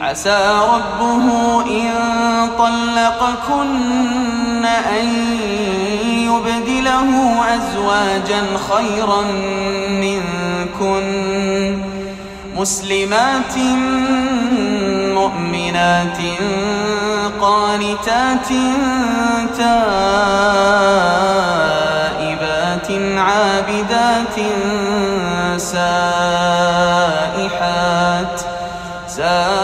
عسى ربه إن طلقكن أن يبدله أزواجا خيرا منكن مسلمات مؤمنات قانتات تائبات عابدات سائحات سائحات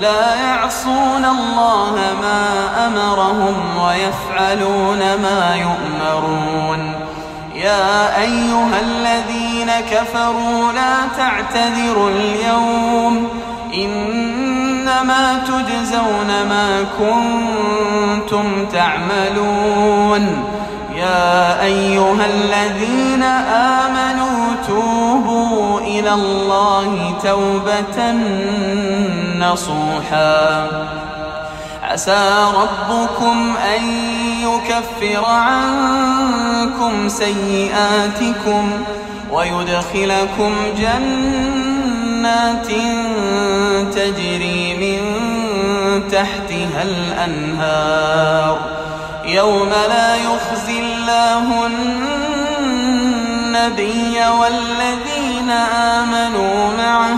لا يعصون الله ما أمرهم ويفعلون ما يؤمرون. يا أيها الذين كفروا لا تعتذروا اليوم. إنما تجزون ما كنتم تعملون. يا أيها الذين آمنوا توبوا إلى الله توبة نصوحا. عسى ربكم أن يكفر عنكم سيئاتكم ويدخلكم جنات تجري من تحتها الأنهار. يوم لا يخزي الله النبي والذين آمنوا معه.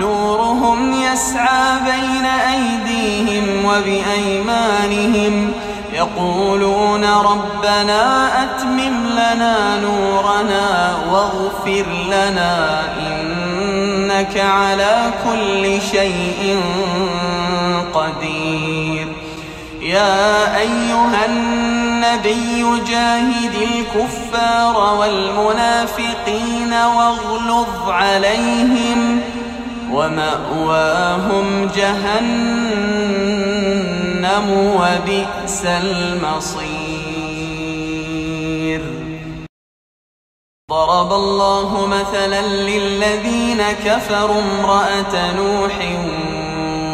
نورهم يسعى بين أيديهم وبأيمانهم. يقولون ربنا أتمم لنا نورنا واغفر لنا إنك على كل شيء قدير. يا أيها النبي جاهد الكفار والمنافقين واغلظ عليهم ومأواهم جهنم وبئس المصير. ضرب الله مثلا للذين كفروا امرأة نوح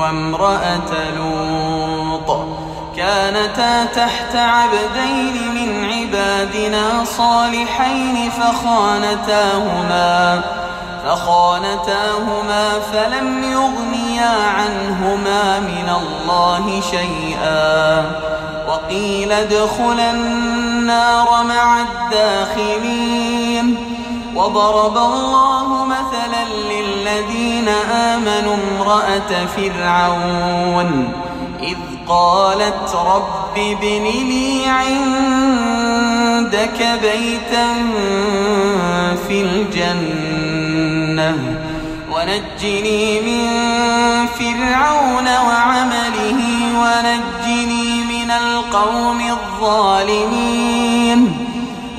وامرأة لوط كانتا تحت عبدين من عبادنا صالحين فخانتاهما فخانتاهما فلم يغنيا عنهما من الله شيئا. وقيل ادخلا النار مع الداخلين. وضرب الله مثلا للذين آمنوا امرأة فرعون. إذ قالت رب ابن لي عندك بيتا في الجنة ونجني من فرعون وعمله ونجني من القوم الظالمين